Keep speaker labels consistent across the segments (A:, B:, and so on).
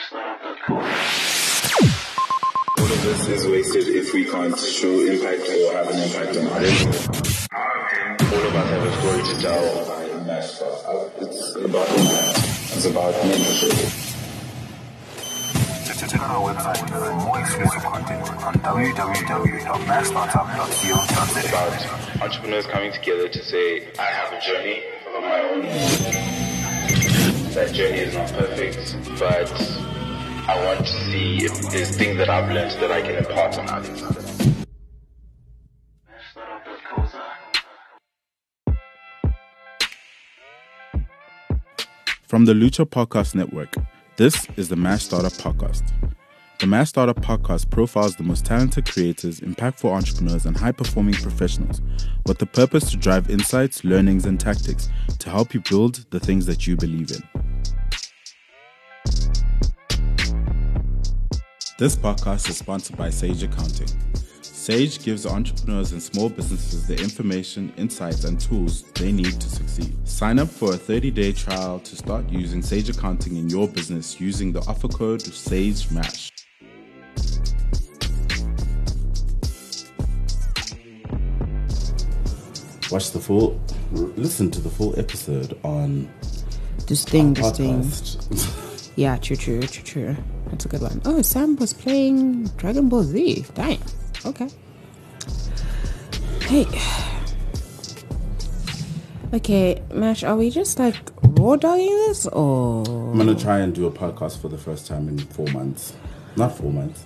A: All of this is wasted if we can't show impact or have an impact on others. All of us have a story to tell. Uh, it's about impact. It's about mentorship.
B: Check out our website for more exclusive content on www.mashstartup.co.za.
A: about entrepreneurs coming together to say, I have a journey of my own. That journey is not perfect, but I want to see if there's things that I've learned that I can impart on others.
C: From the Lutcha Podcast Network, this is the Mashstartup Podcast. The Mashstartup Podcast profiles the most talented creators, impactful entrepreneurs, and high performing professionals with the purpose to drive insights, learnings, and tactics to help you build the things that you believe in. This podcast is sponsored by Sage Accounting. Sage gives entrepreneurs and small businesses the information, insights, and tools they need to succeed. Sign up for a 30 day trial to start using Sage Accounting in your business using the offer code SAGEMASH. Watch the full, listen to the full episode on
D: This thing, this thing. Yeah, true, true, true, true. That's a good one. Oh, Sam was playing Dragon Ball Z. Damn. Okay. Hey. Okay, Mash, are we just like raw dogging this or
C: I'm gonna try and do a podcast for the first time in four months. Not four months.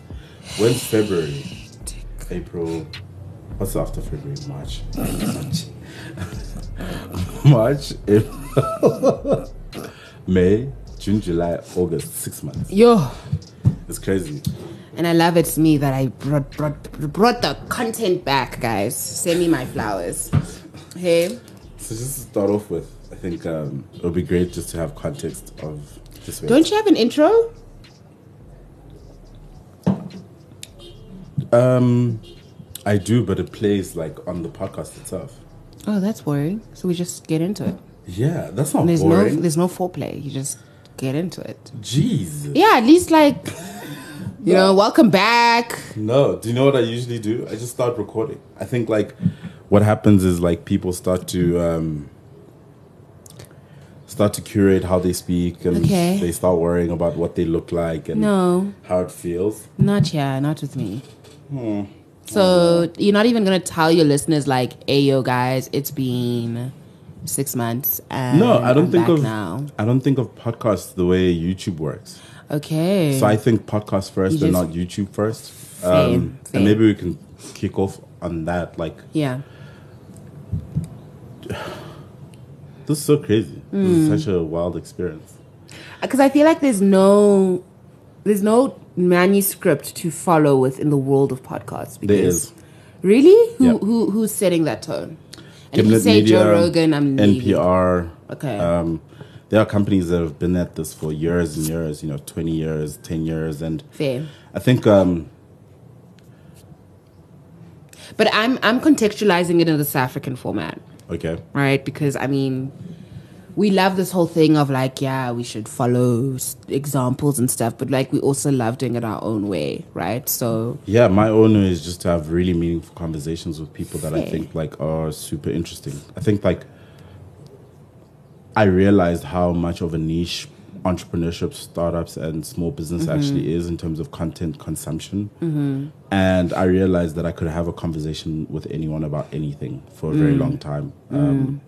C: When's February? April. What's after February? March. March. March. April. May. June, July, August. Six months.
D: yo?
C: It's crazy.
D: And I love it's me that I brought brought brought the content back, guys. Send me my flowers. Hey.
C: So just to start off with, I think um, it would be great just to have context of this. way.
D: Don't you have an intro?
C: Um, I do, but it plays like on the podcast itself.
D: Oh, that's boring. So we just get into it.
C: Yeah, that's not
D: There's
C: boring.
D: no there's no foreplay. You just get into it.
C: Jeez.
D: Yeah, at least like you know, welcome back.
C: No, do you know what I usually do? I just start recording. I think like what happens is like people start to um start to curate how they speak and
D: Okay.
C: they start worrying about what they look like and
D: No.
C: how it feels.
D: Not yeah, not with me.
C: Hmm.
D: So you're not even gonna tell your listeners like, "Hey, yo, guys, it's been six months." And
C: No, I don't
D: I'm
C: think of
D: now.
C: I don't think of podcasts the way YouTube works.
D: Okay.
C: So I think podcast first
D: You
C: and not YouTube first.
D: Fair,
C: Um,
D: fair.
C: and maybe we can kick off on that. Like
D: yeah.
C: this is so crazy. This
D: Hmm.
C: is such a wild experience.
D: Because I feel like there's no there's no manuscript to follow within the world of podcasts. Because
C: There is.
D: Really? Who
C: Yep.
D: who who's setting that tone? And if you
C: Gimlet
D: say
C: Media,
D: Joe Rogan, I'm leaving.
C: NPR.
D: Okay.
C: Um, there are companies that have been at this for years and years. You know, twenty years, ten years, and
D: Fair.
C: I think um,
D: But I'm I'm contextualizing it in the South African format,
C: okay,
D: right? Because I mean, we love this whole thing of like, yeah, we should follow examples and stuff, but like we also love doing it our own way, right? So
C: yeah, my own is just to have really meaningful conversations with people that I think like are super interesting. I think like I realized how much of a niche entrepreneurship, startups, and small business mm-hmm. actually is in terms of content consumption. Mm-hmm. And I realized that I could have a conversation with anyone about anything for a very mm. long time. Mm. Um,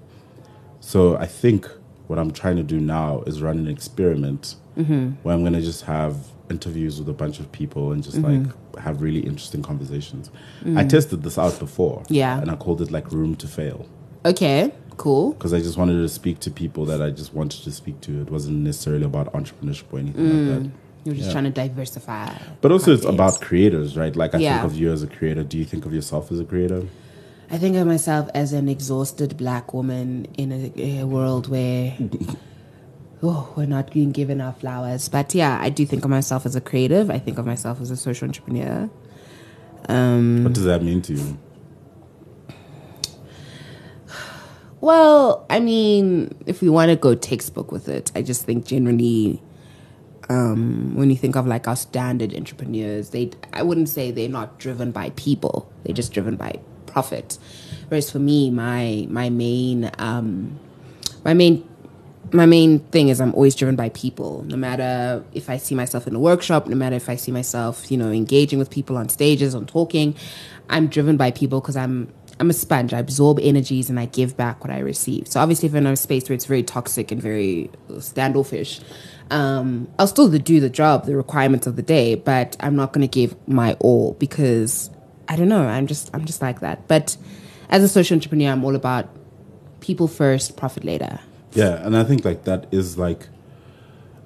C: so I think what I'm trying to do now is run an experiment mm-hmm. where I'm going to just have interviews with a bunch of people and just like mm-hmm. have really interesting conversations. I mm. tested this out before.
D: Yeah.
C: And I called it like room to fail
D: okay, cool.
C: because I just wanted to speak to people that I just wanted to speak to. It wasn't necessarily about entrepreneurship or anything like that. Mm.
D: You're just
C: Yeah.
D: trying to diversify.
C: But also, it's about creators, right? Like, I
D: Yeah.
C: think of you as a creator. Do you think of yourself as a creator?
D: I think of myself as an exhausted black woman in a, a world where oh, we're not being given our flowers. But yeah, I do think of myself as a creative. I think of myself as a social entrepreneur. Um,
C: What does that mean to you?
D: well, I mean, if we want to go textbook with it, I just think generally um, when you think of like our standard entrepreneurs, they I wouldn't say they're not driven by people; they're just driven by profit. Whereas for me, my my main um, my main my main thing is I'm always driven by people. No matter if I see myself in a workshop, no matter if I see myself, you know, engaging with people on stages, on talking, I'm driven by people because I'm I'm a sponge. I absorb energies and I give back what I receive. So obviously, if I'm in a space where it's very toxic and very standoffish, um, I'll still do the job, the requirements of the day, but I'm not going to give my all because I don't know. I'm just I'm just like that. But as a social entrepreneur, I'm all about people first, profit later.
C: Yeah, and I think like that is like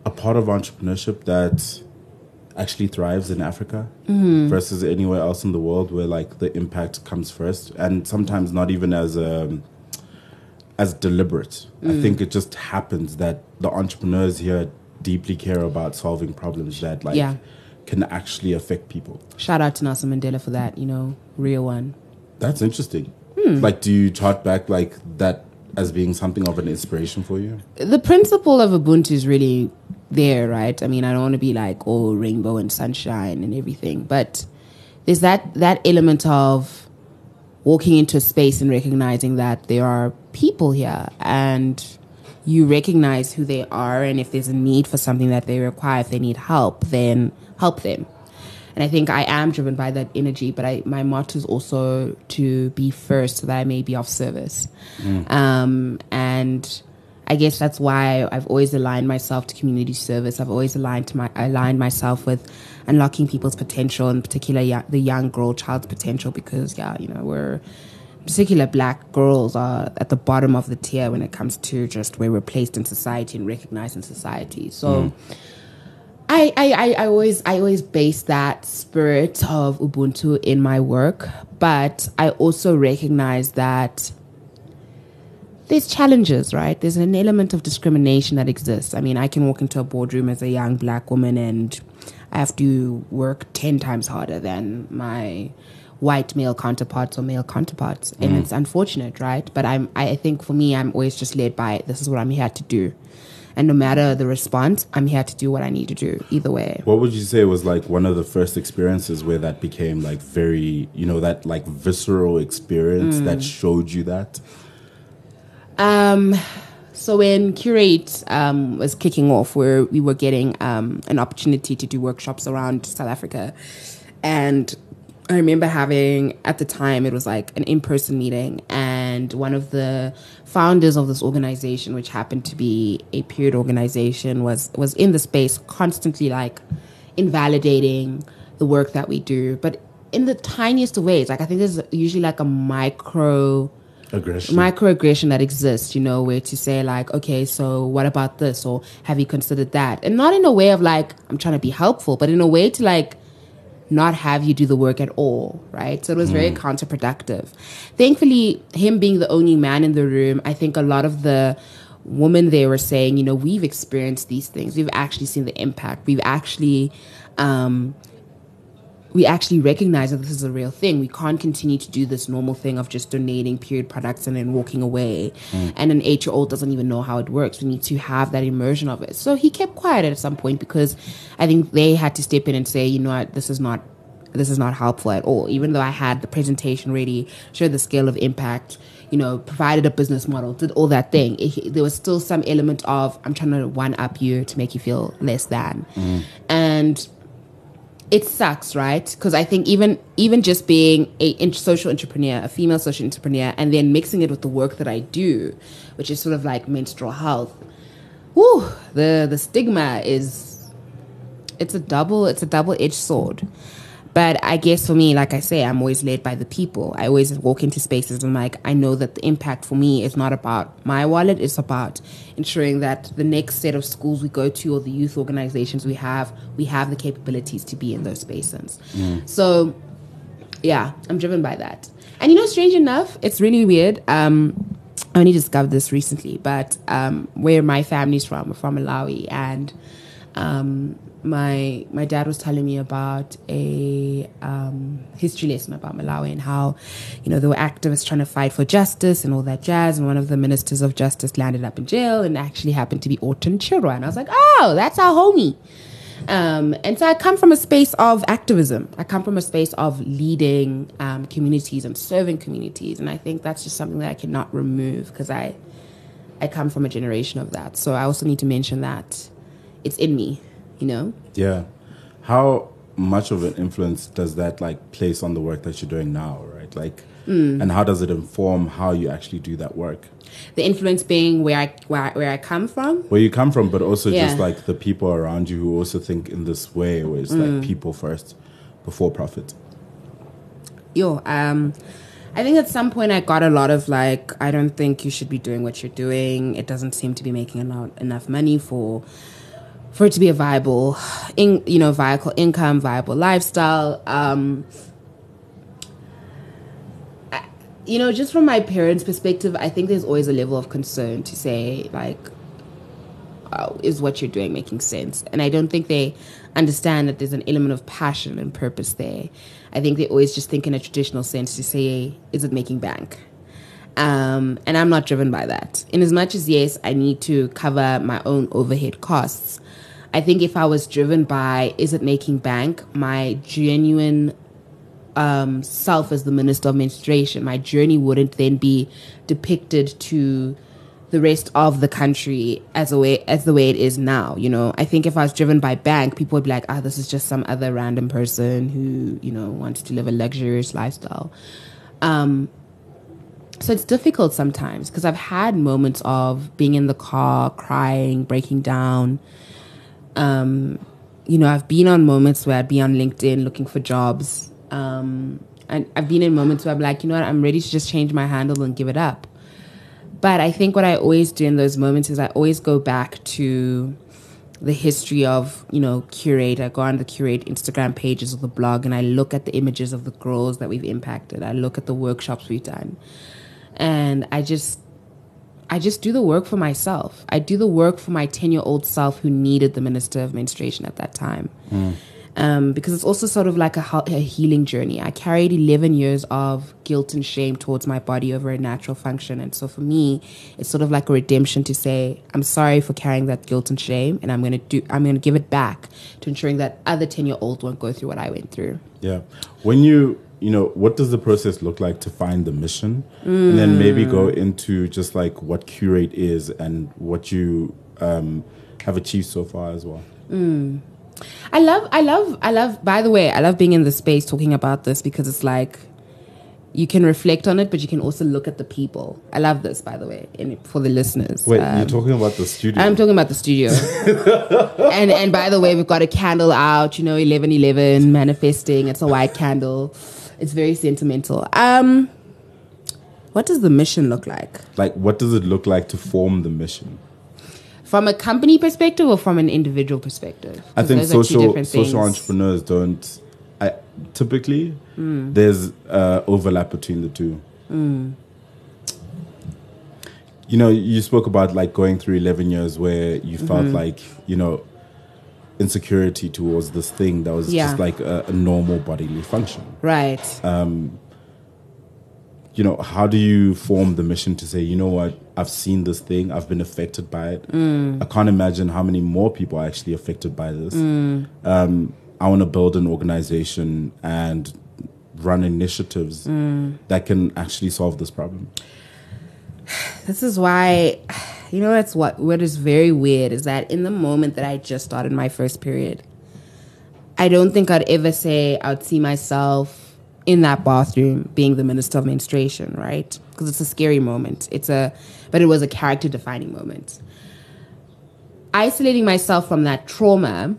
C: a part of entrepreneurship that actually thrives in Africa versus anywhere else in the world where like the impact comes first and sometimes not even as um as deliberate. I think it just happens that the entrepreneurs here deeply care about solving problems that like
D: Yeah.
C: Can actually affect people.
D: Shout out to Nelson Mandela for that. You know, real one.
C: That's interesting. Hmm. Like do you chart back like that as being something of an inspiration for you?
D: the principle of Ubuntu is really there, right? I mean, I don't want to be like oh rainbow and sunshine and everything, but there's that that element of walking into a space and recognizing that there are people here and you recognize who they are and if there's a need for something that they require if they need help then help them. And i think i am driven by that energy but I, my motto is also to be first so that i may be of service. Um, and I guess that's why I've always aligned myself to community service. I've always aligned to my aligned myself with unlocking people's potential, in particular young, the young girl child's potential, because yeah, you know we're particular black girls are at the bottom of the tier when it comes to just where we're placed in society and recognized in society. So. Hmm. I, I, I, I always I always base that spirit of Ubuntu in my work, but I also recognize that there's challenges, right? There's an element of discrimination that exists. I mean, I can walk into a boardroom as a young black woman and I have to work 10 times harder than my white male counterparts or male counterparts. And it's unfortunate, right? But I'm, I think for me, I'm always just led by this is what I'm here to do. And no matter the response, I'm here to do what I need to do, either way.
C: What would you say was like one of the first experiences where that became like very, you know, that like visceral experience that showed you that?
D: Um, so when Qrate um, was kicking off, where we were getting um, an opportunity to do workshops around South Africa, and I remember having at the time it was like an in-person meeting, and one of the founders of this organization, which happened to be a period organization, was was in the space constantly like invalidating the work that we do, but in the tiniest of ways. Like I think there's usually like a micro
C: Aggression.
D: microaggression that exists, you know, where to say like, okay, so what about this, or have you considered that, and not in a way of like I'm trying to be helpful, but in a way to like not have you do the work at all, right? So it was very counterproductive. Thankfully, him being the only man in the room, I think a lot of the women there were saying, you know, we've experienced these things. We've actually seen the impact. We've actually um, we actually recognize that this is a real thing. We can't continue to do this normal thing of just donating period products and then walking away. Mm. And an eight year old doesn't even know how it works. We need to have that immersion of it. So he kept quiet at some point because I think they had to step in and say, you know what, this is not this is not helpful at all. Even though I had the presentation ready, showed the scale of impact, you know, provided a business model, did all that thing. It, there was still some element of I'm trying to one up you to make you feel less than, mm. and it sucks, right? Because I think even even just being a social entrepreneur, a female social entrepreneur, and then mixing it with the work that I do, which is sort of like menstrual health, whew, the the stigma is it's a double it's a double edged sword. But I guess for me, like I say, I'm always led by the people. I always walk into spaces and like I know that the impact for me is not about my wallet. It's about ensuring that the next set of schools we go to or the youth organizations we have, we have the capabilities to be in those spaces. So yeah, I'm driven by that. And you know, strange enough, it's really weird. Um, I only discovered this recently, but um, where my family's from, we're from Malawi, and um, my my dad was telling me about a um, history lesson about Malawi and how, you know, there were activists trying to fight for justice and all that jazz, and one of the ministers of justice landed up in jail and actually happened to be Orton Chirwa, and I was like, oh, that's our homie. Um, and so I come from a space of activism. I come from a space of leading um, communities and serving communities, and I think that's just something that I cannot remove because I, I come from a generation of that. So I also need to mention that it's in me, you know.
C: Yeah. How much of an influence does that like place on the work that you're doing now, right? Like,
D: Mm.
C: and how does it inform how you actually do that work?
D: The influence being where I where I, where I come from.
C: Where you come from, but also just like the people around you who also think in this way, where it's
D: Mm.
C: like people first before profit.
D: yo, um, I think at some point I got a lot of like, I don't think you should be doing what you're doing. It doesn't seem to be making enough, enough money for for it to be a viable, in, you know, viable income, viable lifestyle. Um, I- you know, just from my parents' perspective, I think there's always a level of concern to say like, uh, is what you're doing making sense? And I don't think they understand that there's an element of passion and purpose there. I think they always just think in a traditional sense to say, is it making bank? Um, and I'm not driven by that. In as much as, yes, I need to cover my own overhead costs, I think if I was driven by, is it making bank, my genuine um, self as the minister of menstruation, my journey wouldn't then be depicted to the rest of the country as a way as the way it is now. You know, I think if I was driven by bank, people would be like, "Ah, this is just some other random person who you know wants to live a luxurious lifestyle." Um, so it's difficult sometimes because I've had moments of being in the car, crying, breaking down. Um, you know, I've been on moments where I'd be on LinkedIn looking for jobs. Um, and I've been in moments where I'm like, you know what, I'm ready to just change my handle and give it up. But I think what I always do in those moments is I always go back to the history of, you know, Qrate. I go on the Qrate Instagram pages of the blog and I look at the images of the girls that we've impacted. I look at the workshops we've done. And I just I just do the work for myself. I do the work for my 10 year old self who needed the minister of menstruation at that time. Um, because it's also sort of like a, a healing journey. I carried 11 years of guilt and shame towards my body over a natural function. And so for me, it's sort of like a redemption to say, I'm sorry for carrying that guilt and shame, and I'm going to do, I'm going to give it back to ensuring that other 10 year olds won't go through what I went through.
C: Yeah. When you, you know, what does the process look like to find the mission? And then maybe go into just like what Qrate is and what you um, have achieved so far as well.
D: I love, I love, I love, by the way, I love being in the space talking about this because it's like you can reflect on it, but you can also look at the people. I love this, by the way, and for the listeners.
C: Wait,
D: Um,
C: you're talking about the studio?
D: I'm talking about the studio. and and by the way, we've got a candle out, you know, 1111 manifesting. It's a white candle. It's very sentimental. Um what does the mission look like?
C: like, what does it look like to form the mission?
D: From a company perspective or from an individual perspective?
C: I think
D: those are two
C: social social
D: things.
C: entrepreneurs don't. I typically
D: Hmm.
C: there's uh, overlap between the two.
D: Hmm.
C: You know, you spoke about like going through eleven years where you felt
D: Mm-hmm.
C: like you know insecurity towards this thing that was
D: Yeah.
C: just like a, a normal bodily function.
D: Right.
C: you know, how do you form the mission to say, you know what, I've seen this thing, I've been affected by it.
D: Mm.
C: I can't imagine how many more people are actually affected by this.
D: Mm.
C: Um, I want to build an organization and run initiatives
D: Mm.
C: that can actually solve this problem.
D: This is why, you know, that's what what is very weird is that in the moment that I just started my first period, I don't think I'd ever say I'd see myself in that bathroom being the minister of menstruation, right? Because it's a scary moment. It's a, but it was a character defining moment. Isolating myself from that trauma,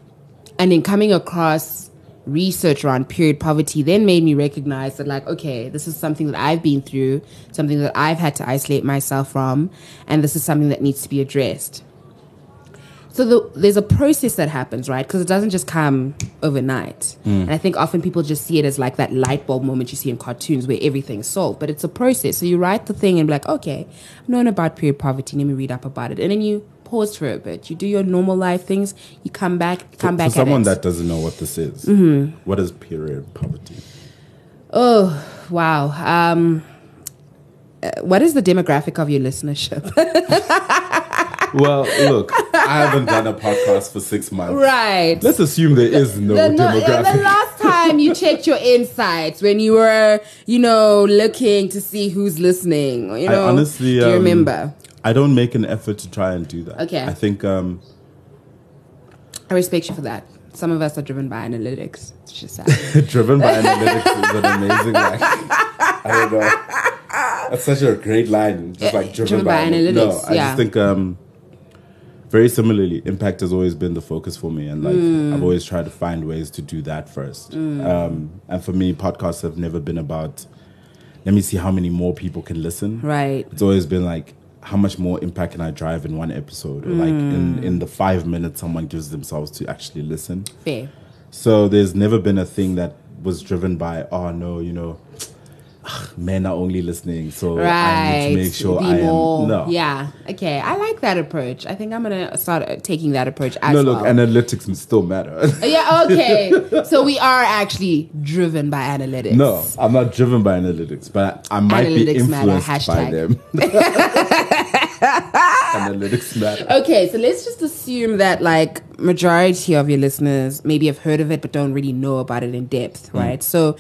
D: and then coming across research around period poverty then made me recognize that like okay this is something that i've been through something that i've had to isolate myself from and this is something that needs to be addressed. So the, there's a process that happens right? Because it doesn't just come overnight. Hmm. And i think often people just see it as like that light bulb moment you see in cartoons where everything's solved but it's a process. So you write the thing and be like okay i've known about period poverty. Let me read up about it. And then you pause for a bit you do your normal life things you come back come
C: for,
D: back
C: for someone
D: it.
C: that doesn't know what this is,
D: Mm-hmm.
C: what is period poverty?
D: Oh, wow. Um, uh, what is the demographic of your listenership?
C: well, look, I haven't done a podcast for six months.
D: Right.
C: Let's assume there is no
D: the, no-
C: demographic.
D: the last time you checked your insights when you were, you know, looking to see who's listening. You
C: I
D: know,
C: honestly,
D: do you
C: um,
D: remember?
C: I don't make an effort to try and do that.
D: Okay.
C: I think um,
D: I respect you for that. Some of us are driven by analytics. It's just sad.
C: driven by analytics is an amazing like. I don't know. That's such a great line. Just like driven,
D: driven by
C: ana-
D: analytics,
C: No, I
D: yeah.
C: just think um, very similarly, impact has always been the focus for me, and like
D: Mm.
C: I've always tried to find ways to do that first. Um, and for me, podcasts have never been about. Let me see how many more people can listen.
D: right.
C: It's always been like, how much more impact can I drive in one episode, or like in
D: Mm.
C: in the five minutes someone gives themselves to actually listen.
D: Fair.
C: So there's never been a thing that was driven by, oh no, you know, men are only listening, so I need to make sure
D: Be
C: I am.
D: more-
C: No,
D: Yeah. Okay. I like that approach. I think I'm gonna start uh, taking that approach as
C: no,
D: well.
C: look, analytics still matter.
D: yeah. Okay. so we are actually driven by analytics.
C: no, I'm not driven by analytics, but I might be
D: Analytics matter,
C: influenced by
D: hashtag.
C: them. analytics matter.
D: Okay, so let's just assume that like majority of your listeners maybe have heard of it but don't really know about it in depth, right? So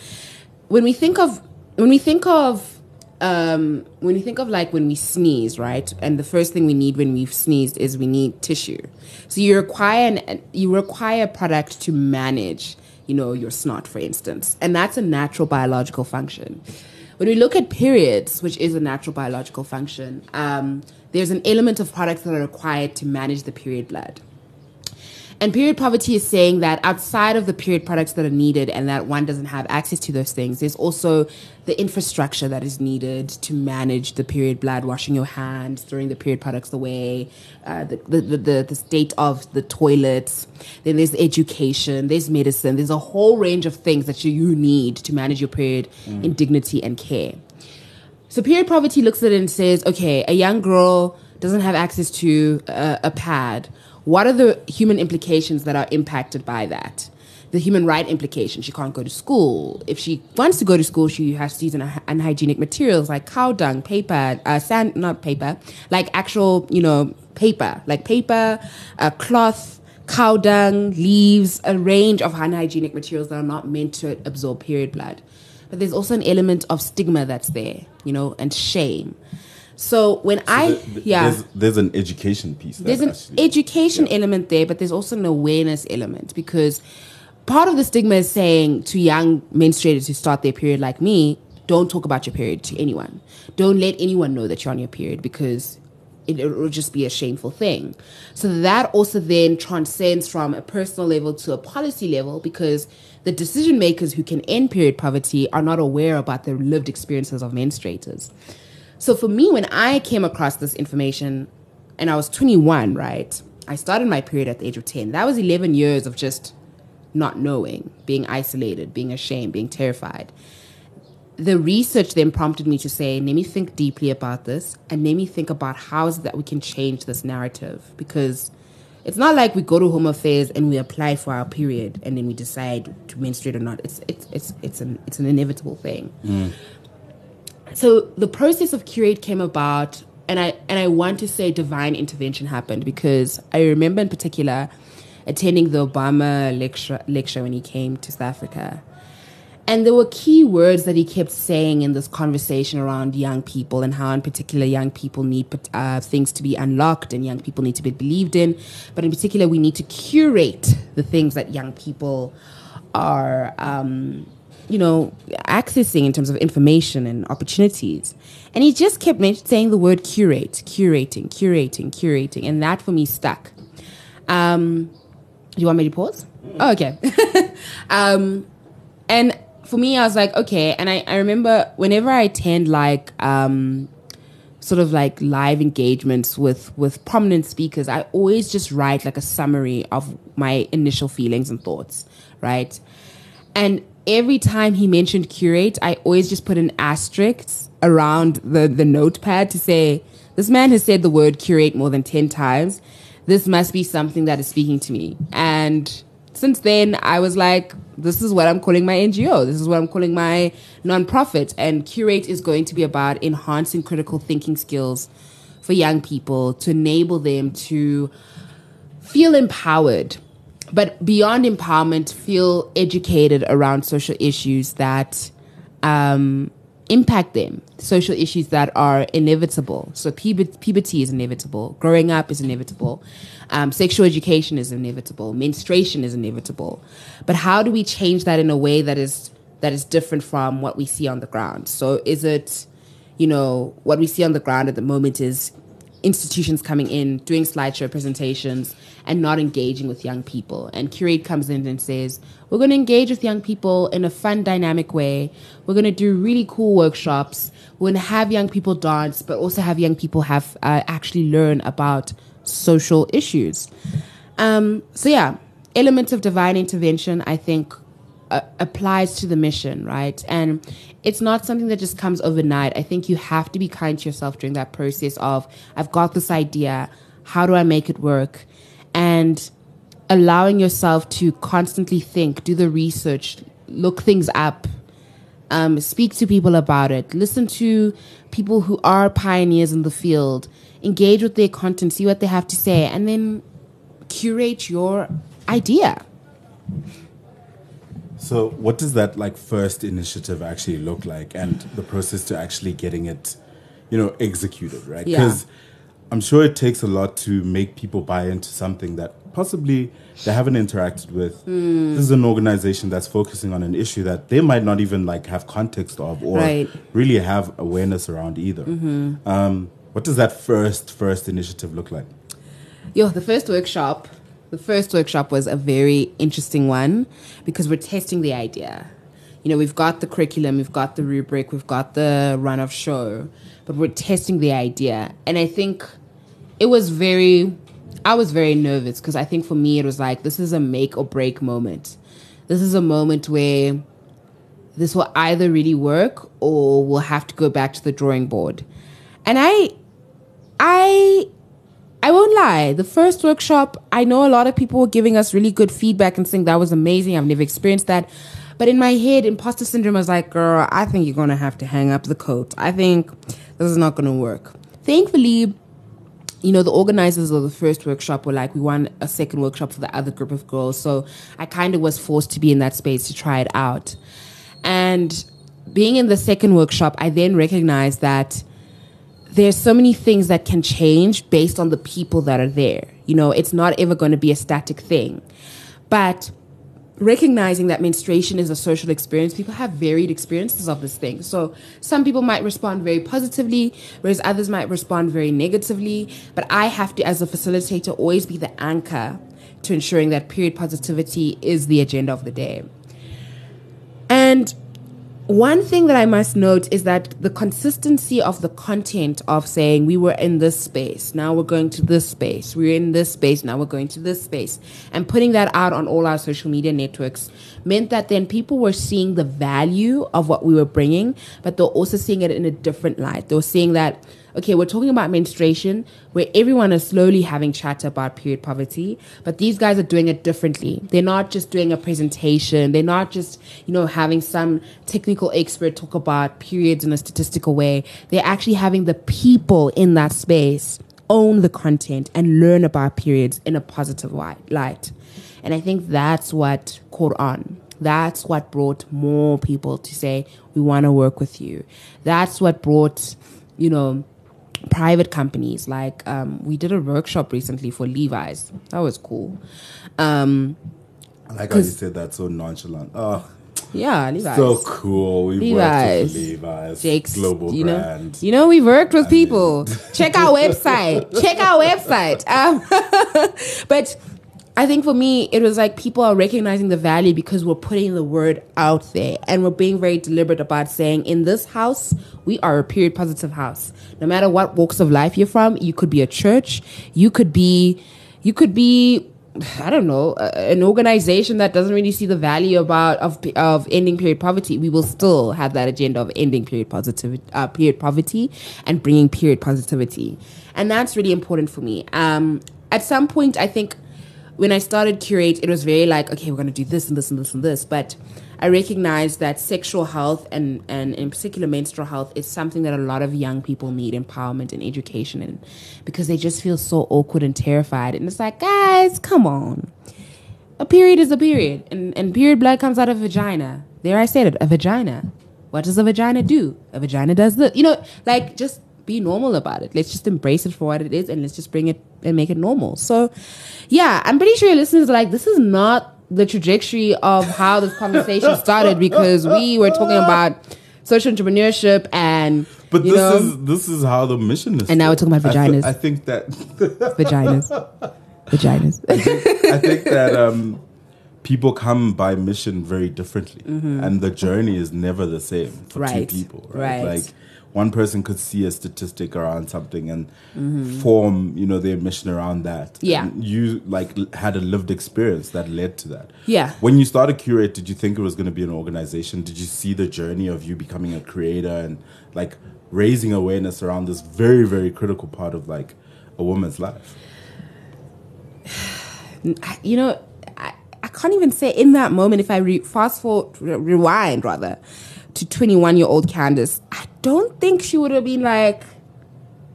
D: when we think of when we think of um, when we think of like when we sneeze, right? And the first thing we need when we've sneezed is we need tissue. So you require an you require a product to manage, you know, your snot, for instance, and that's a natural biological function. When we look at periods, which is a natural biological function, um, there's an element of products that are required to manage the period blood. And period poverty is saying that outside of the period products that are needed and that one doesn't have access to those things, there's also the infrastructure that is needed to manage the period blood, washing your hands, throwing the period products away, uh, the, the, the, the, state of the toilets. Then there's education, there's medicine, there's a whole range of things that you, you need to manage your period in dignity and care. So period poverty looks at it and says, okay, a young girl doesn't have access to a, a pad. What are the human implications that are impacted by that? The human right implication. She can't go to school. If she wants to go to school, she has to use un- unhygienic materials like cow dung, paper, uh, sand, not paper, like actual, you know, paper, like paper, uh, cloth, cow dung, leaves, a range of unhygienic materials that are not meant to absorb period blood. But there's also an element of stigma that's there, you know, and shame. So when I,
C: Th- th-
D: yeah,
C: There's, there's an education piece.
D: there's an
C: actually-
D: education element there, but there's also an awareness element because part of the stigma is saying to young menstruators who start their period like me, don't talk about your period to anyone. Don't let anyone know that you're on your period because it, it will just be a shameful thing. So that also then transcends from a personal level to a policy level because the decision makers who can end period poverty are not aware about the lived experiences of menstruators. So for me, when I came across this information and I was 21, right? I started my period at the age of 10. That was 11 years of just not knowing, being isolated, being ashamed, being terrified. The research then prompted me to say, let me think deeply about this and let me think about how is it that we can change this narrative because it's not like we go to home affairs and we apply for our period and then we decide to menstruate or not. It's it's it's it's an it's an inevitable thing. Mm. So the process of Qrate came about and i and i want to say divine intervention happened because i remember in particular attending the obama lecture lecture when he came to south africa and there were key words that he kept saying in this conversation around young people and how in particular young people need uh, things to be unlocked and young people need to be believed in but in particular we need to curate the things that young people are um, you know, accessing in terms of information and opportunities. And he just kept saying the word curate, curating, curating, curating. And that for me stuck. Um, do you want me to pause? Oh, okay. um, and for me, I was like, okay. And I, I remember whenever I attend like, um, sort of like live engagements with with prominent speakers i always just write like a summary of my initial feelings and thoughts right and every time he mentioned curate, I always just put an asterisk around the, the notepad to say, this man has said the word curate more than 10 times. This must be something that is speaking to me. And since then, I was like, this is what I'm calling my NGO. This is what I'm calling my nonprofit. And Qrate is going to be about enhancing critical thinking skills for young people to enable them to feel empowered, but beyond empowerment, feel educated around social issues that um, impact them, social issues that are inevitable. So puber- puberty is inevitable, growing up is inevitable, um, sexual education is inevitable, menstruation is inevitable. But how do we change that in a way that is that is different from what we see on the ground? So is it, you know, what we see on the ground at the moment is institutions coming in, doing slideshow presentations, and not engaging with young people. And Qrate comes in and says, We're going to engage with young people in a fun, dynamic way. We're going to do really cool workshops. We're going to have young people dance, but also have young people have uh, actually learn about social issues. Um, so, yeah, elements of divine intervention, I think, uh, applies to the mission, right? And it's not something that just comes overnight. I think you have to be kind to yourself during that process of, I've got this idea, how do I make it work? And allowing yourself to constantly think, do the research, look things up, um, speak to people about it, listen to people who are pioneers in the field, engage with their content, see what they have to say, and then curate your idea.
C: So, what does that like first initiative actually look like, and the process to actually getting it, you know, executed, right?
D: Yeah.
C: I'm sure it takes a lot to make people buy into something that possibly they haven't interacted with.
D: Hmm.
C: This is an organization that's focusing on an issue that they might not even like have context of or
D: Right. Mm-hmm.
C: really have awareness around either. Um, what does that first first initiative look like?
D: Yo, the first workshop, the first workshop was a very interesting one because we're testing the idea. You know, we've got the curriculum, we've got the rubric, we've got the run of show, but we're testing the idea. And I think it was very, I was very nervous because I think for me it was like, this is a make or break moment. This is a moment where this will either really work or we'll have to go back to the drawing board. And I, I I won't lie. The first workshop, I know a lot of people were giving us really good feedback and saying that was amazing. I've never experienced that. But in my head, imposter syndrome was like, girl, I think you're to have to hang up the coat. I think this is not to work. Thankfully, you know, the organizers of the first workshop were like, we want a second workshop for the other group of girls. So I kind of was forced to be in that space to try it out. And being in the second workshop, I then recognized that there's so many things that can change based on the people that are there. You know, it's not ever going to be a static thing. But recognizing that menstruation is a social experience, people have varied experiences of this thing. So some people might respond very positively, whereas others might respond very negatively. But I have to, as a facilitator, always be the anchor to ensuring that period positivity is the agenda of the day. And one thing that I must note is that the consistency of the content of saying we were in this space, now we're going to this space, we're in this space, now we're going to this space, and putting that out on all our social media networks meant that then people were seeing the value of what we were bringing, but they're also seeing it in a different light. They were seeing that okay, we're talking about menstruation where everyone is slowly having chat about period poverty, but these guys are doing it differently. They're not just doing a presentation, they're not just, you know, having some technical expert talk about periods in a statistical way. They're actually having the people in that space own the content and learn about periods in a positive light. And I think that's what caught on. That's what brought more people to say, we want to work with you. That's what brought, you know, private companies like um, we did a workshop recently for levi's that was cool um,
C: I like how you said that so nonchalant. Oh,
D: yeah levi's
C: so cool. We worked
D: Levi's.
C: with Levi's,
D: Jake's,
C: global
D: you know,
C: brand.
D: you know, we've worked with people. Check our website. Check our website. Um, but I think for me, it was like people are recognizing the value because we're putting the word out there and we're being very deliberate about saying, in this house, we are a period positive house. No matter what walks of life you're from, you could be a church, you could be, you could be I don't know, an organization that doesn't really see the value about of of ending period poverty, we will still have that agenda of ending period positivity, uh, period poverty, and bringing period positivity, and that's really important for me. Um, at some point, I think when I started Qrate, it was very like, okay, we're gonna do this and this and this and this. But I recognized that sexual health and and in particular menstrual health is something that a lot of young people need empowerment and education in, because they just feel so awkward and terrified. And it's like, guys, come on. A period is a period, and and period blood comes out of vagina. There, I said it, a vagina. What does a vagina do? A vagina does this. You know, like just be normal about it. Let's just embrace it for what it is and let's just bring it and make it normal. So, yeah, I'm pretty sure your listeners are like, this is not the trajectory of how this conversation started because we were talking about social entrepreneurship and
C: But this
D: know,
C: is this is how the mission is.
D: And now we're talking about
C: I thi-
D: vaginas.
C: I think that
D: vaginas. Vaginas.
C: I think that um, people come by mission very differently, and the journey is never the same for
D: Mm-hmm. Right,
C: two people. Right?
D: right.
C: Like one person could see a statistic around something and
D: Mm-hmm.
C: form, you know, their mission around that.
D: Yeah.
C: And you like had a lived experience that led to that.
D: Yeah.
C: When you started Qrate, did you think it was going to be an organization? Did you see the journey of you becoming a creator and like raising awareness around this very, very critical part of like a woman's life?
D: You know, I, I can't even say in that moment if I re- fast forward, re- rewind rather, to 21 year old Candice, I don't think she would have been like,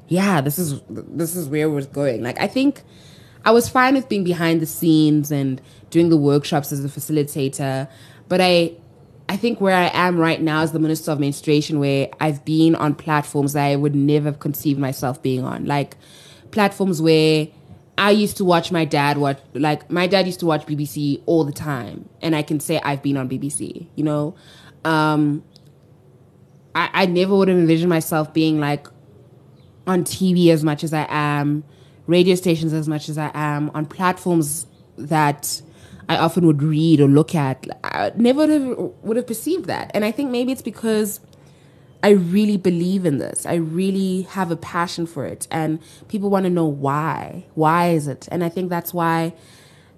D: yeah, this is this is where we're going. Like I think I was fine with being behind the scenes and doing the workshops as a facilitator, but I I think where I am right now as the Minister of Menstruation, where I've been on platforms that I would never have conceived myself being on, like platforms where I used to watch my dad watch, like my dad used to watch BBC all the time, and I can say I've been on BBC. You know, um, I, I never would have envisioned myself being like on TV as much as I am, radio stations as much as I am, on platforms that I often would read or look at. I never would have, would have perceived that. And I think maybe it's because I really believe in this. I really have a passion for it. And people want to know why. Why is it? And I think that's why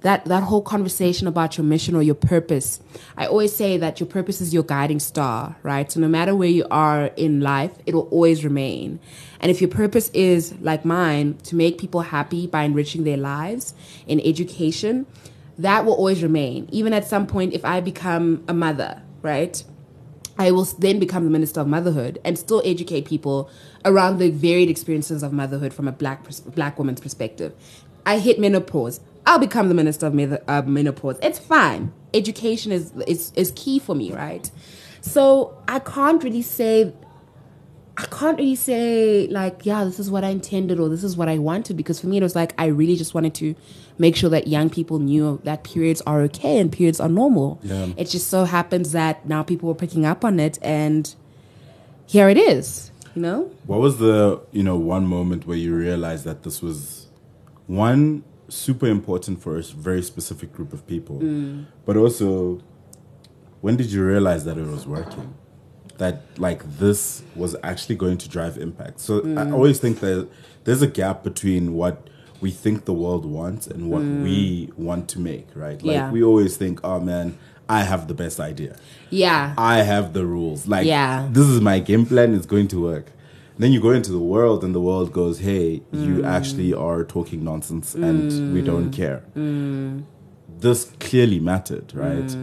D: that that whole conversation about your mission or your purpose i always say that your purpose is your guiding star right so no matter where you are in life it will always remain and if your purpose is like mine to make people happy by enriching their lives in education that will always remain even at some point if i become a mother right I will then become the minister of motherhood and still educate people around the varied experiences of motherhood from a black black woman's perspective. I hit menopause. I'll become the minister of menopause. It's fine. Education is, is is key for me, right? So I can't really say I can't really say like, yeah, this is what I intended or this is what I wanted because for me it was like I really just wanted to make sure that young people knew that periods are okay and periods are normal.
C: Yeah.
D: It just so happens that now people were picking up on it and here it is, you know?
C: What was the you know one moment where you realized that this was one super important for a very specific group of people, mm. but also when did you realize that it was working? That like this was actually going to drive impact. So I mm. always think that there's a gap between what we think the world wants and what mm. we want to make, right? Like
D: Yeah.
C: we always think, oh man, I have the best idea.
D: Yeah.
C: I have the rules. Like,
D: Yeah.
C: this is my game plan. It's going to work. Then you go into the world, and the world goes, "Hey, you mm. actually are talking nonsense, and we don't mm. care." Mm. This clearly mattered, right?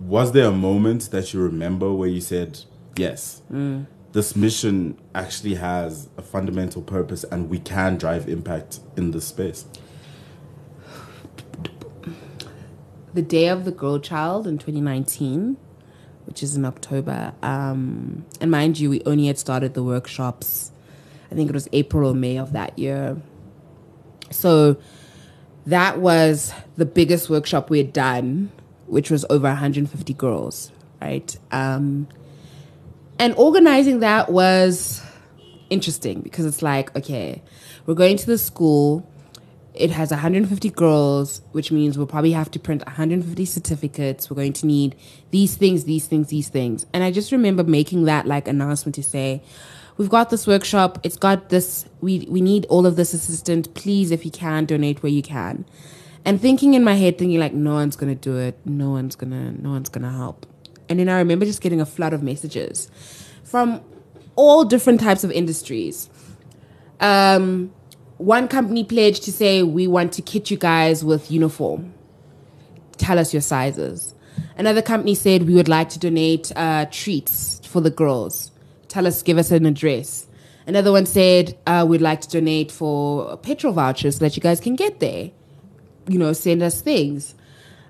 C: Was there a moment that you remember where you said, "Yes, this mission actually has a fundamental purpose, and we can drive impact in this space"?
D: the day of the girl child in 2019 which is in october um, and mind you we only had started the workshops i think it was april or may of that year. So that was the biggest workshop we had done which was over 150 girls right? Um, and organizing that was interesting because it's like okay we're going to the school it has 150 girls, which means we'll probably have to print 150 certificates. We're going to need these things, these things, these things. And I just remember making that like announcement to say, we've got this workshop. It's got this. We we need all of this assistance. Please, if you can, donate where you can. And thinking in my head, thinking like, no one's gonna do it. No one's gonna. No one's gonna help. And then I remember just getting a flood of messages from all different types of industries. Um, one company pledged to say we want to kit you guys with uniform. Tell us your sizes. Another company said we would like to donate uh, treats for the girls. Tell us, give us an address. Another one said uh, we'd like to donate for petrol vouchers so that you guys can get there. You know, send us things.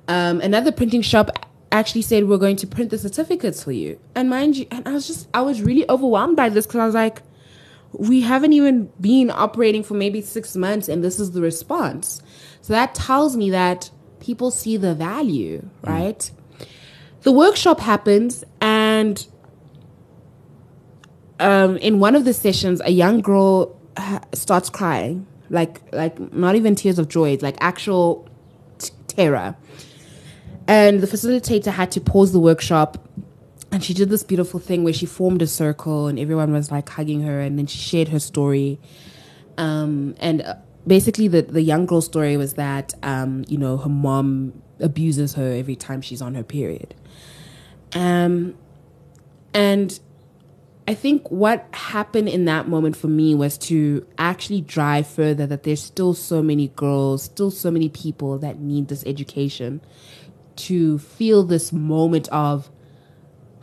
D: Um, another printing shop actually said we're going to print the certificates for you. And mind you, and I was just I was really overwhelmed by this because I was like, we haven't even been operating for maybe six months, and this is the response. So that tells me that people see the value, right? The workshop happens, and um, in one of the sessions, a young girl ha- starts crying, like like not even tears of joy, it's like actual t- terror. And the facilitator had to pause the workshop, and she did this beautiful thing where she formed a circle, and everyone was like hugging her, and then she shared her story. Um, and uh, basically, the the young girl's story was that um, you know her mom abuses her every time she's on her period. Um, and I think what happened in that moment for me was to actually drive further that there's still so many girls, still so many people that need this education to feel this moment of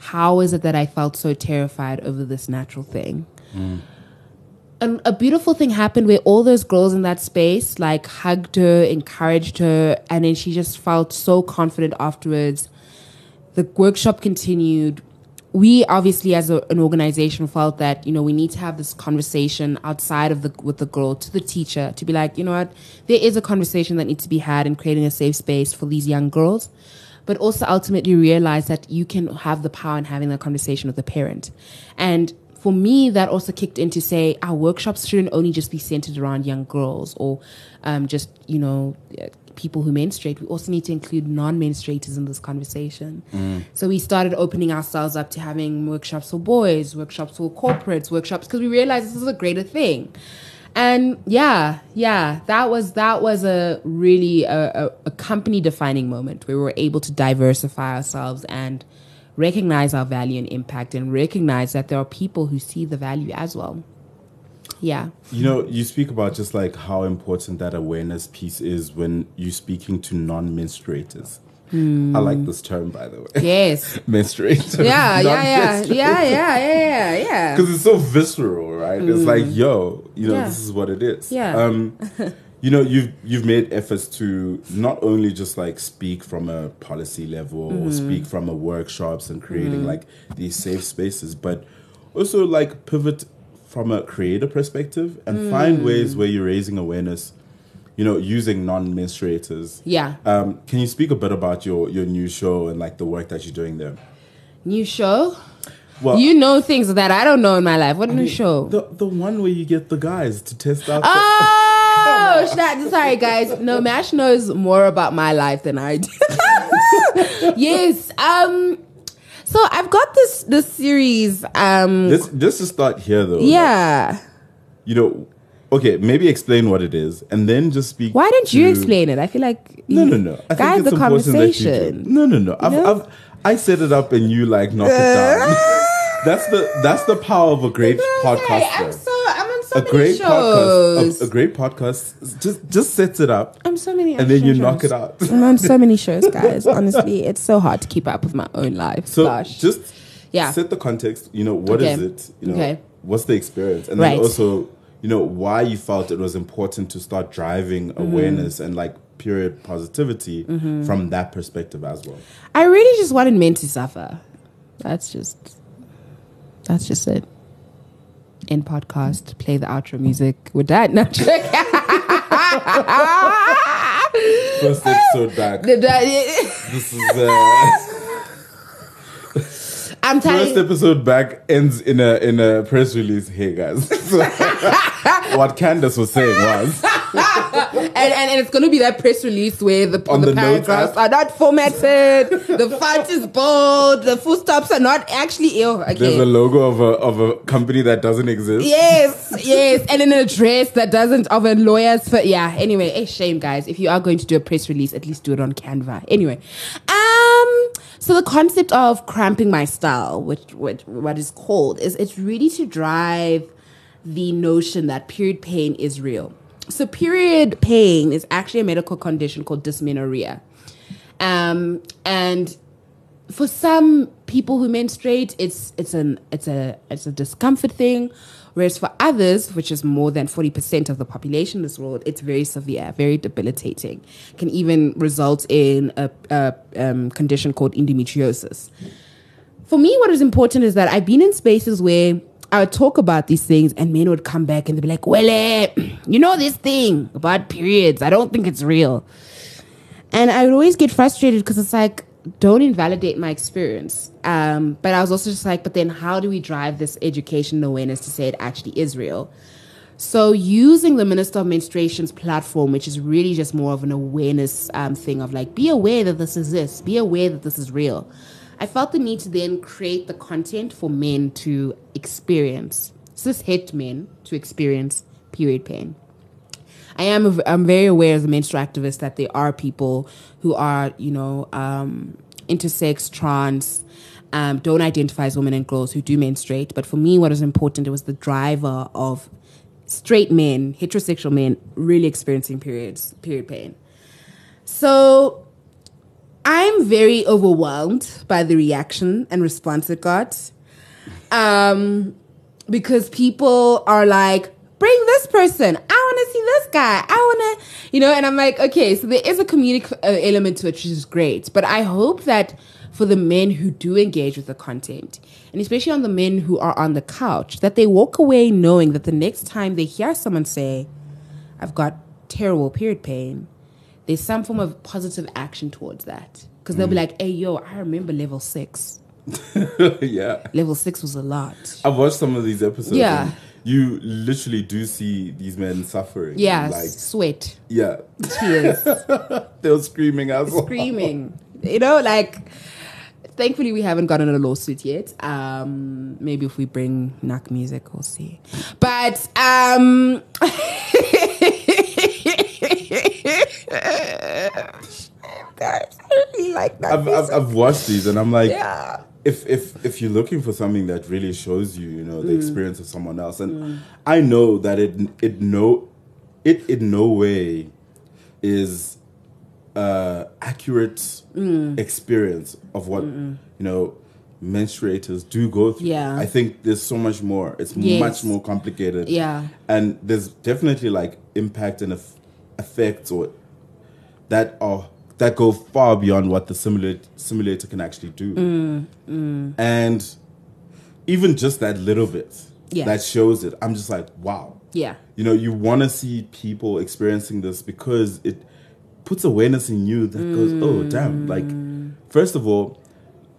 D: how is it that I felt so terrified over this natural thing? Mm. And a beautiful thing happened where all those girls in that space like hugged her, encouraged her, and then she just felt so confident afterwards. The workshop continued. We obviously as a, an organization felt that you know we need to have this conversation outside of the with the girl to the teacher to be like you know what? There is a conversation that needs to be had in creating a safe space for these young girls but also ultimately realize that you can have the power in having that conversation with the parent and for me that also kicked in to say our workshops shouldn't only just be centered around young girls or um, just you know people who menstruate, we also need to include non-menstruators in this conversation. So we started opening ourselves up to having workshops for boys, workshops for corporates, workshops because we realized this is a greater thing. And yeah, yeah, that was that was a really a, a, company defining moment where we were able to diversify ourselves and recognize our value and impact and recognize that there are people who see the value as well. Yeah.
C: You know, you speak about just like how important that awareness piece is when you're speaking to non-menstruators. I like this term, by the way.
D: Yes.
C: Menstruator.
D: Yeah, yeah, yeah, yeah, yeah, yeah, yeah.
C: Because it's so visceral, right? It's like, yo, you know,
D: Yeah.
C: this is what it is.
D: Yeah.
C: Um, you know, you've you've made efforts to not only just like speak from a policy level
D: Mm-hmm.
C: or speak from a workshops and creating like these safe spaces, but also like pivot from a creator perspective and
D: Mm.
C: find ways where you're raising awareness. You know, using non-menstruators.
D: Yeah.
C: Um, can you speak a bit about your your new show and like the work that you're doing there?
D: New show?
C: Well,
D: You know things that I don't know in my life. What new show?
C: The the one where you get the guys to test out.
D: Oh, I- sorry, guys. No, Mash knows more about my life than I do. yes. Um. So I've got this this series. Um.
C: the, this just to start here though. like,
D: yeah.
C: you know, okay, maybe explain what it is, and then just speak.
D: Why don't you explain it? I feel like
C: No, no, no. I
D: guys,
C: think
D: the conversation.
C: No, no, no. I've? I've, I set it up and you like knock it down. that's the that's the power of a great podcast.
D: I'm
C: though.
D: so so
C: a great
D: shows.
C: podcast. A, a great podcast just just sets it up,
D: I'm so many,
C: and then you
D: extra
C: knock it out.
D: I'm on so many shows, guys. Honestly, it's so hard to keep up with my own life.
C: So
D: Gosh.
C: just
D: Yeah.
C: set the context. You know, what is
D: Okay.
C: it? You know,
D: Okay.
C: what's the experience, and
D: Right.
C: then also, you know, why you felt it was important to start driving
D: Mm-hmm.
C: awareness and like period positivity from that perspective as well.
D: I really just wanted men to suffer. That's just that's just it. End podcast, play the outro music. With that, no trick.
C: First episode back. This is uh,
D: I'm telling
C: first episode back ends in a in a press release. Hey guys, So, what Candice was saying was
D: and, and, and it's gonna be that press release where the,
C: On
D: the,
C: the
D: paragraphs are not formatted, the font is bold, the full stops are not actually ill.
C: there's
D: Okay.
C: a logo of a of a company that doesn't exist.
D: Yes, yes, and an address that doesn't of a lawyer's. For, yeah. Anyway, a shame, guys. If you are going to do a press release, at least do it on Canva. Anyway, um, so the concept of cramping my style, which, which what is called, is it's really to drive the notion that period pain is real. so period pain is actually a medical condition called dysmenorrhea. Um, and for some people who menstruate, it's it's an it's a it's a discomfort thing, whereas for others, which is more than forty percent of the population in this world, it's very severe, very debilitating, can even result in a, a um, condition called endometriosis. For me, what is important is that I've been in spaces where I would talk about these things, and men would come back and they'd be like, "Well, eh, you know this thing about periods? I don't think it's real." And I would always get frustrated because it's like, don't invalidate my experience. Um, but I was also just like, but then how do we drive this education awareness to say it actually is real? So using the Minister of Menstruation's platform, which is really just more of an awareness um, thing of like, be aware that this exists, be aware that this is real. I felt the need to then create the content for men to experience, cis het men to experience period pain. I am I'm very aware as a menstrual activist that there are people who are you know um, intersex, trans, um, don't identify as women and girls who do menstruate. But for me, what was important it was the driver of straight men, heterosexual men, really experiencing periods, period pain. So I'm very overwhelmed by the reaction and response it got. Um, because people are like, bring this person. I want to see this guy. I want to, you know, and I'm like, okay, so there is a comedic uh, element to it, which is great. But I hope that for the men who do engage with the content, and especially on the men who are on the couch, that they walk away knowing that the next time they hear someone say, I've got terrible period pain, there's some form of positive action towards that. Because they'll be like, hey, yo, I remember level six.
C: yeah.
D: Level six was a lot.
C: I've watched some of these episodes.
D: Yeah.
C: You literally do see these men suffering.
D: Yeah,
C: Like,
D: sweat,
C: yeah.
D: tears,
C: they were screaming as well.
D: screaming. You know, like, thankfully we haven't gotten a lawsuit yet. Um, maybe if we bring Nak music, we'll see. But, um, guys, I really like that.
C: I've, I've, I've watched these and I'm like,
D: Yeah.
C: If if if you're looking for something that really shows you, you know,
D: Mm.
C: the experience of someone else, and I know that it it no it in no way is uh accurate
D: Mm.
C: experience of what you know menstruators do go through.
D: Yeah.
C: I think there's so much more. It's
D: Yes.
C: much more complicated.
D: Yeah.
C: and there's definitely like impact and effects or that are that go far beyond what the simulator simulator can actually do.
D: Mm, mm,
C: And even just that little bit
D: Yeah.
C: that shows it, I'm just like, wow.
D: Yeah.
C: You know, you want to see people experiencing this because it puts awareness in you that goes, oh, mm. damn. Like, first of all,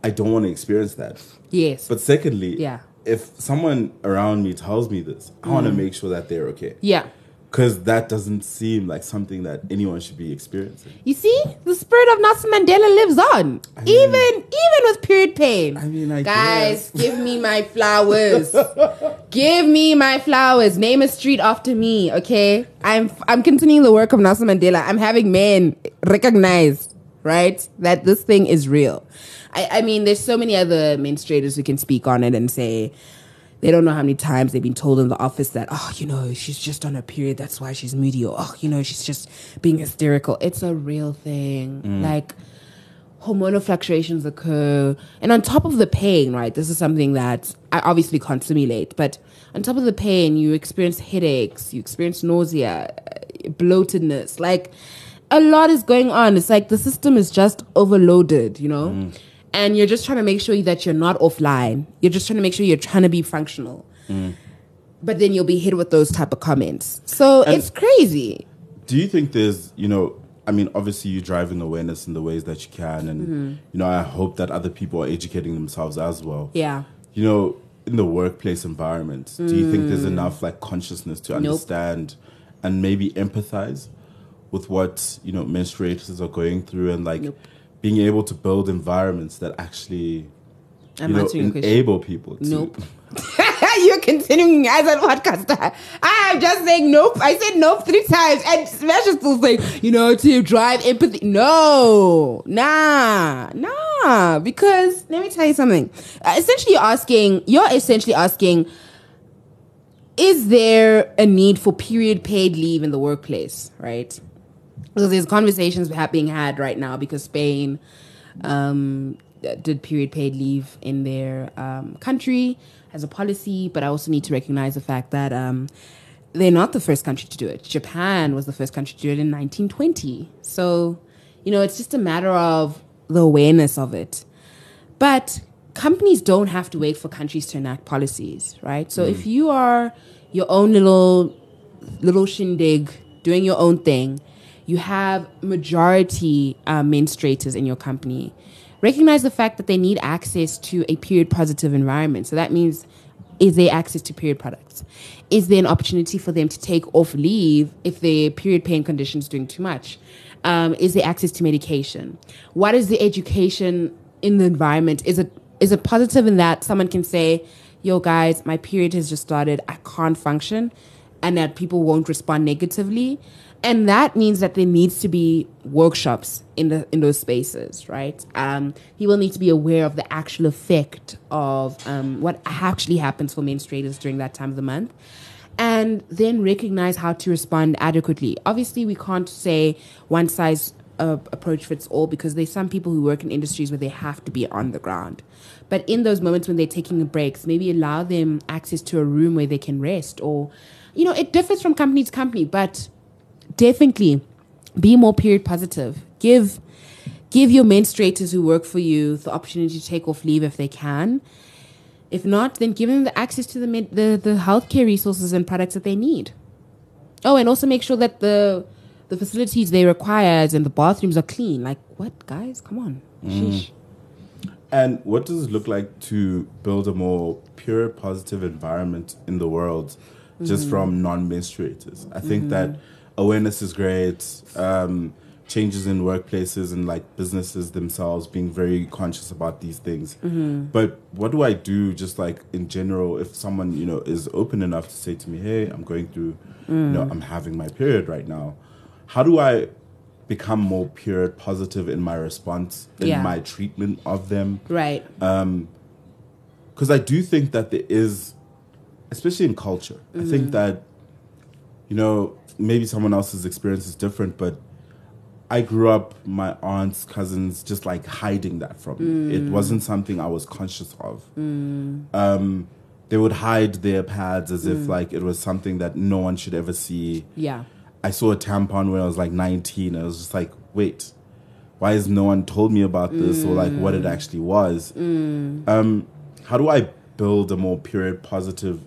C: I don't want to experience that.
D: Yes.
C: But secondly,
D: Yeah.
C: if someone around me tells me this, I want to mm. make sure that they're okay.
D: yeah.
C: Because that doesn't seem like something that anyone should be experiencing.
D: You see, the spirit of Nelson Mandela lives on, even even with period pain.
C: I mean, I
D: guys, give me my flowers. give me my flowers. Name a street after me, okay? I'm I'm continuing the work of Nelson Mandela. I'm having men recognize, right, that this thing is real. I, I mean, there's so many other menstruators who can speak on it and say they don't know how many times they've been told in the office that, oh, you know, she's just on her period, that's why she's moody, or oh, you know, she's just being hysterical. It's a real thing. Like hormonal fluctuations occur. And on top of the pain, right? This is something that I obviously can't simulate, but on top of the pain, you experience headaches, you experience nausea, uh, bloatedness. Like a lot is going on. It's like the system is just overloaded, you know? And you're just trying to make sure that you're not offline. You're just trying to make sure you're trying to be functional. But then you'll be hit with those type of comments. So
C: And-
D: it's crazy.
C: Do you think there's, you know, I mean, obviously you're driving awareness in the ways that you can, and
D: Mm-hmm.
C: you know, I hope that other people are educating themselves as well.
D: Yeah.
C: You know, in the workplace environment, do you think there's enough like consciousness to
D: Mm. Nope.
C: understand and maybe empathize with what you know menstruators are going through, and like
D: Nope.
C: Being able to build environments that actually
D: I'm
C: you know,
D: answering your question.
C: enable people to
D: Nope. You're continuing as a podcaster. I'm just saying nope. I said nope three times, and Smash is still saying, you know, to drive empathy. No, nah, nah. Because let me tell you something. Uh, essentially, you're asking. You're essentially asking. is there a need for period paid leave in the workplace, right? Because there's conversations being had right now because Spain um, did period paid leave in their um, country as a policy, but I also need to recognize the fact that um, they're not the first country to do it. Japan was the first country to do it in 1920. So, you know, it's just a matter of the awareness of it. But companies don't have to wait for countries to enact policies, right? So if you are your own little little shindig doing your own thing, you have majority uh, menstruators in your company. Recognize the fact that they need access to a period positive environment. So that means is there access to period products? Is there an opportunity for them to take off leave if their period pain condition is doing too much? Um, is there access to medication? What is the education in the environment? Is it is it positive in that someone can say, "Yo, guys, my period has just started. I can't function," and that people won't respond negatively, and that means that there needs to be workshops in the in those spaces, right? Um, will need to be aware of the actual effect of um, what actually happens for menstruators during that time of the month and then recognize how to respond adequately. Obviously, we can't say one size uh, approach fits all because there's some people who work in industries where they have to be on the ground. But in those moments when they're taking breaks, maybe allow them access to a room where they can rest or, you know, it differs from company to company, but definitely be more period positive. Give give your menstruators who work for you the opportunity to take off leave if they can. If not, then give them the access to the med- the the healthcare resources and products that they need. Oh, and also make sure that the the facilities they require and the bathrooms are clean. Like what, guys? Come on. Mm. Sheesh.
C: And what does it look like to build a more pure, positive environment in the world, just mm-hmm. from non-menstruators? I think that mm-hmm. Awareness is great. Um, changes in workplaces and like businesses themselves being very conscious about these things. Mm-hmm. But what do I do, just like in general, if someone you know is open enough to say to me, "Hey, I'm going through, you know, mm. I'm having my period right now." How do I become more pure, positive in my response, in
D: Yeah.
C: my treatment of them?
D: Right.
C: Um, because I do think that there is, especially in culture, I think mm-hmm. that, you know, maybe someone else's experience is different, but I grew up, my aunts, cousins, just like hiding that from me. It mm. wasn't something I was conscious of. Mm. Um, they would hide their pads as if mm. like it was something that no one should ever see.
D: yeah.
C: I saw a tampon when I was like 19. I was just like, wait, why has no one told me about this or like what it actually was? Um, how do I build a more period positive,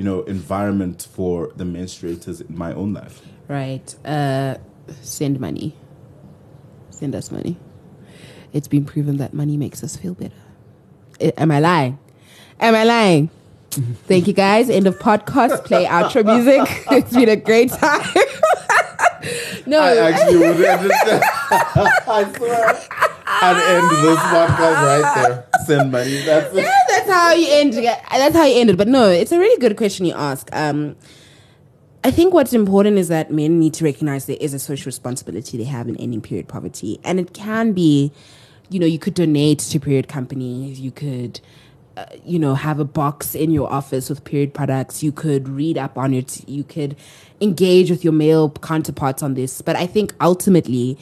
C: you know, environment for the menstruators in my own life?
D: Right. Uh, send money. Send us money. It's been proven that money makes us feel better. I- am I lying? Am I lying? Thank you guys. End of podcast. Play outro music. it's been a great time. no, I
C: actually would understand. I swear. I'd end this podcast right there. Send money. That's it.
D: that's how you end. That's how you ended. But no, it's a really good question you ask. Um, I think what's important is that men need to recognize there is a social responsibility they have in ending period poverty, and it can be, you know, you could donate to period companies. You could. Uh, you know, have a box in your office with period products. You could read up on it. You could engage with your male counterparts on this. But I think ultimately,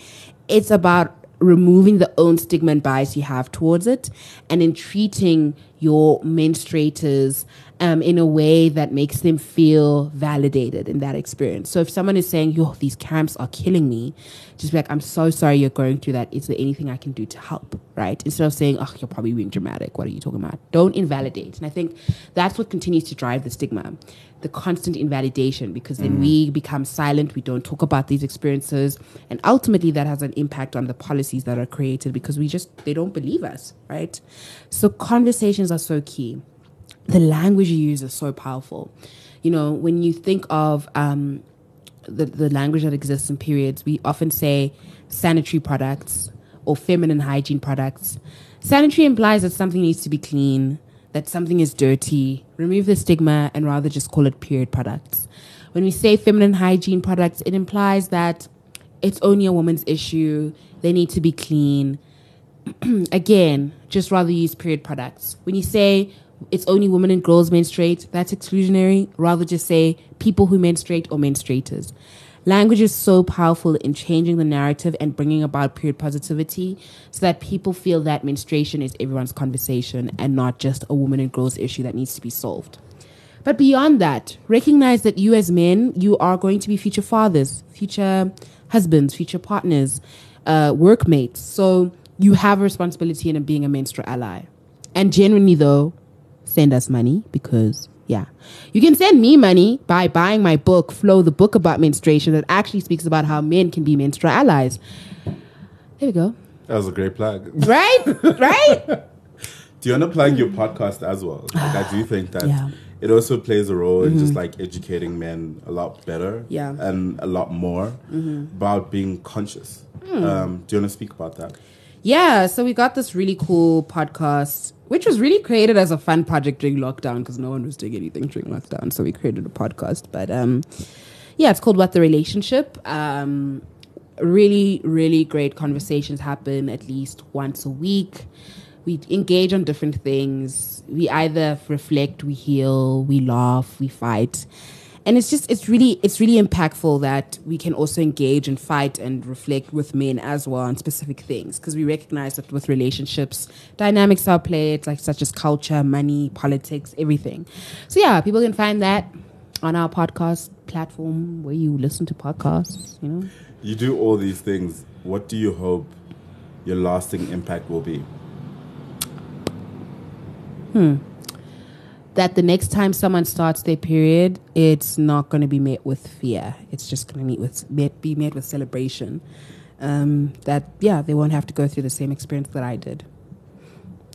D: it's about removing the own stigma and bias you have towards it and in treating your menstruators um, in a way that makes them feel validated in that experience. So if someone is saying, yo, these camps are killing me, just be like, I'm so sorry you're going through that. Is there anything I can do to help? Right? Instead of saying, oh, you're probably being dramatic. What are you talking about? Don't invalidate. And I think that's what continues to drive the stigma the constant invalidation because then we become silent we don't talk about these experiences and ultimately that has an impact on the policies that are created because we just they don't believe us right so conversations are so key the language you use is so powerful you know when you think of um, the, the language that exists in periods we often say sanitary products or feminine hygiene products sanitary implies that something needs to be clean that something is dirty, remove the stigma and rather just call it period products. When we say feminine hygiene products, it implies that it's only a woman's issue, they need to be clean. Again, just rather use period products. When you say it's only women and girls menstruate. That's exclusionary. Rather just say people who menstruate or menstruators. Language is so powerful in changing the narrative and bringing about period positivity so that people feel that menstruation is everyone's conversation and not just a woman and girls issue that needs to be solved. But beyond that, recognize that you as men, you are going to be future fathers, future husbands, future partners, uh, workmates. So you have a responsibility in being a menstrual ally. And genuinely, though, send us money because, yeah, you can send me money by buying my book, Flow, the book about menstruation that actually speaks about how men can be menstrual allies. There we go.
C: That was a great plug.
D: Right? right?
C: Do you want to plug your podcast as well? Like, I do think that
D: Yeah.
C: it also plays a role in just mm-hmm. like educating men a lot better
D: Yeah.
C: and a lot more mm-hmm. about being conscious. Hmm. Um, do you want to speak about that?
D: Yeah, so we got this really cool podcast, which was really created as a fun project during lockdown because no one was doing anything during lockdown. So we created a podcast. But um, yeah, it's called What the Relationship. Um, really, really great conversations happen at least once a week. We engage on different things. We either reflect, we heal, we laugh, we fight and it's just it's really it's really impactful that we can also engage and fight and reflect with men as well on specific things because we recognize that with relationships dynamics are played like such as culture money politics everything so yeah people can find that on our podcast platform where you listen to podcasts you know
C: You do all these things. What do you hope your lasting impact will be? Hmm.
D: That the next time someone starts their period, it's not going to be met with fear. It's just going to meet with met, be met with celebration. Um, that yeah, they won't have to go through the same experience that I did,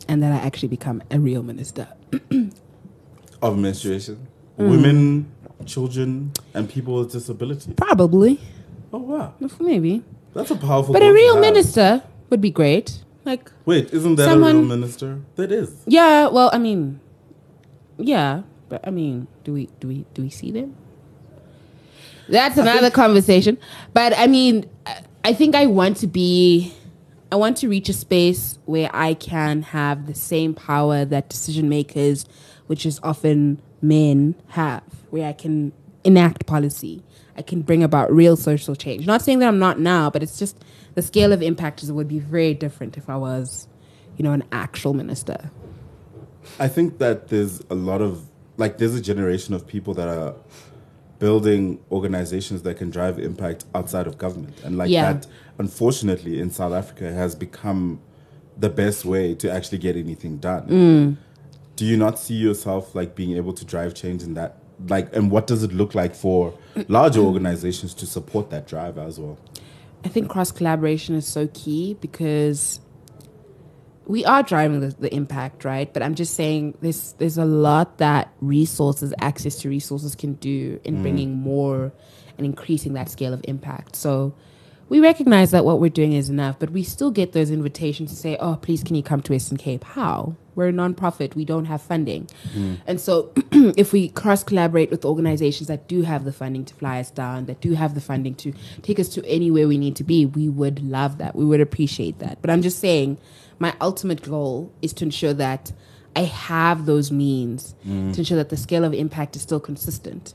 D: and that I actually become a real minister.
C: Of menstruation?
D: Mm.
C: Women, children, and people with disabilities.
D: Probably,
C: Oh, wow.
D: maybe,
C: That's a powerful
D: but a real minister would be great. Like
C: Wait, isn't that a real minister? That is.
D: yeah, well, I mean, yeah, but I mean, do we do we do we see them? That's another conversation. But I mean, I- think I want to be, I want to reach a space where I can have the same power that decision makers, which is often men, have, where I can enact policy. I can bring about real social change. Not saying that I'm not now, but it's just the scale of impact is, would be very different if I was, you know, an actual minister.
C: I think that there's a lot of like there's a generation of people that are building organizations that can drive impact outside of government, and like
D: Yeah.
C: that, unfortunately, in South Africa, has become the best way to actually get anything done.
D: Mm.
C: Do you not see yourself like being able to drive change in that? Like, and what does it look like for larger organizations to support that drive as well?
D: I think cross collaboration is so key because we are driving the, the impact, right? But I'm just saying there's there's a lot that resources, access to resources can do in mm. bringing more and increasing that scale of impact. So we recognize that what we're doing is enough, but we still get those invitations to say, "Oh, please, can you come to Western Cape?" How? We're a nonprofit. We don't have funding, mm. and so if we cross collaborate with organizations that do have the funding to fly us down, that do have the funding to take us to anywhere we need to be, we would love that. We would appreciate that. But I'm just saying, my ultimate goal is to ensure that I have those means to ensure that the scale of impact is still consistent.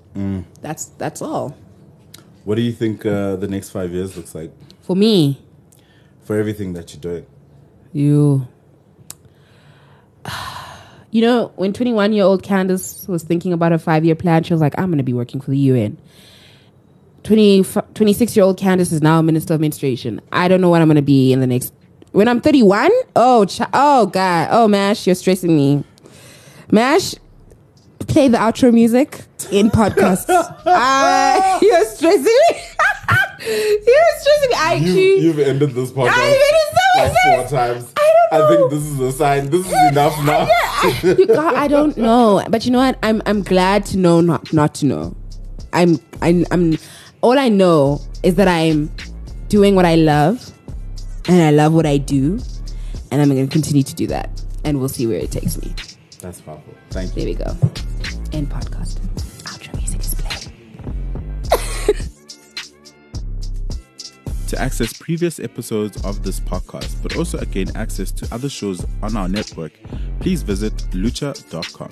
D: That's that's all
C: What do you think uh, the next five years looks like
D: for me.
C: for everything that you're doing?
D: You. You know, when 21 year old Candice was thinking about a five year plan, she was like, I'm going to be working for the UN. 20, 26 year old Candice is now a minister of menstruation. I don't know what I'm going to be in the next. When I'm 31? Oh, ch- oh, God. Oh, Mash, you're stressing me. Mash, play the outro music in podcasts. Ah, you're stressing me. you're stressing me. I
C: You,
D: actually.
C: you've ended this podcast
D: I it's so
C: like four times.
D: I don't know.
C: I think this is a sign. This is enough now.
D: you God, I don't know, but you know what? I'm I'm glad to know not not to know. I'm I'm, I'm all I know is that I'm doing what I love, and I love what I do, and I'm going to continue to do that, and we'll see where it takes me.
C: That's powerful. Thank you.
D: There we go. End podcast. Outro music is playing.
C: To access previous episodes of this podcast, but also gain access to other shows on our network, please visit lutcha.com.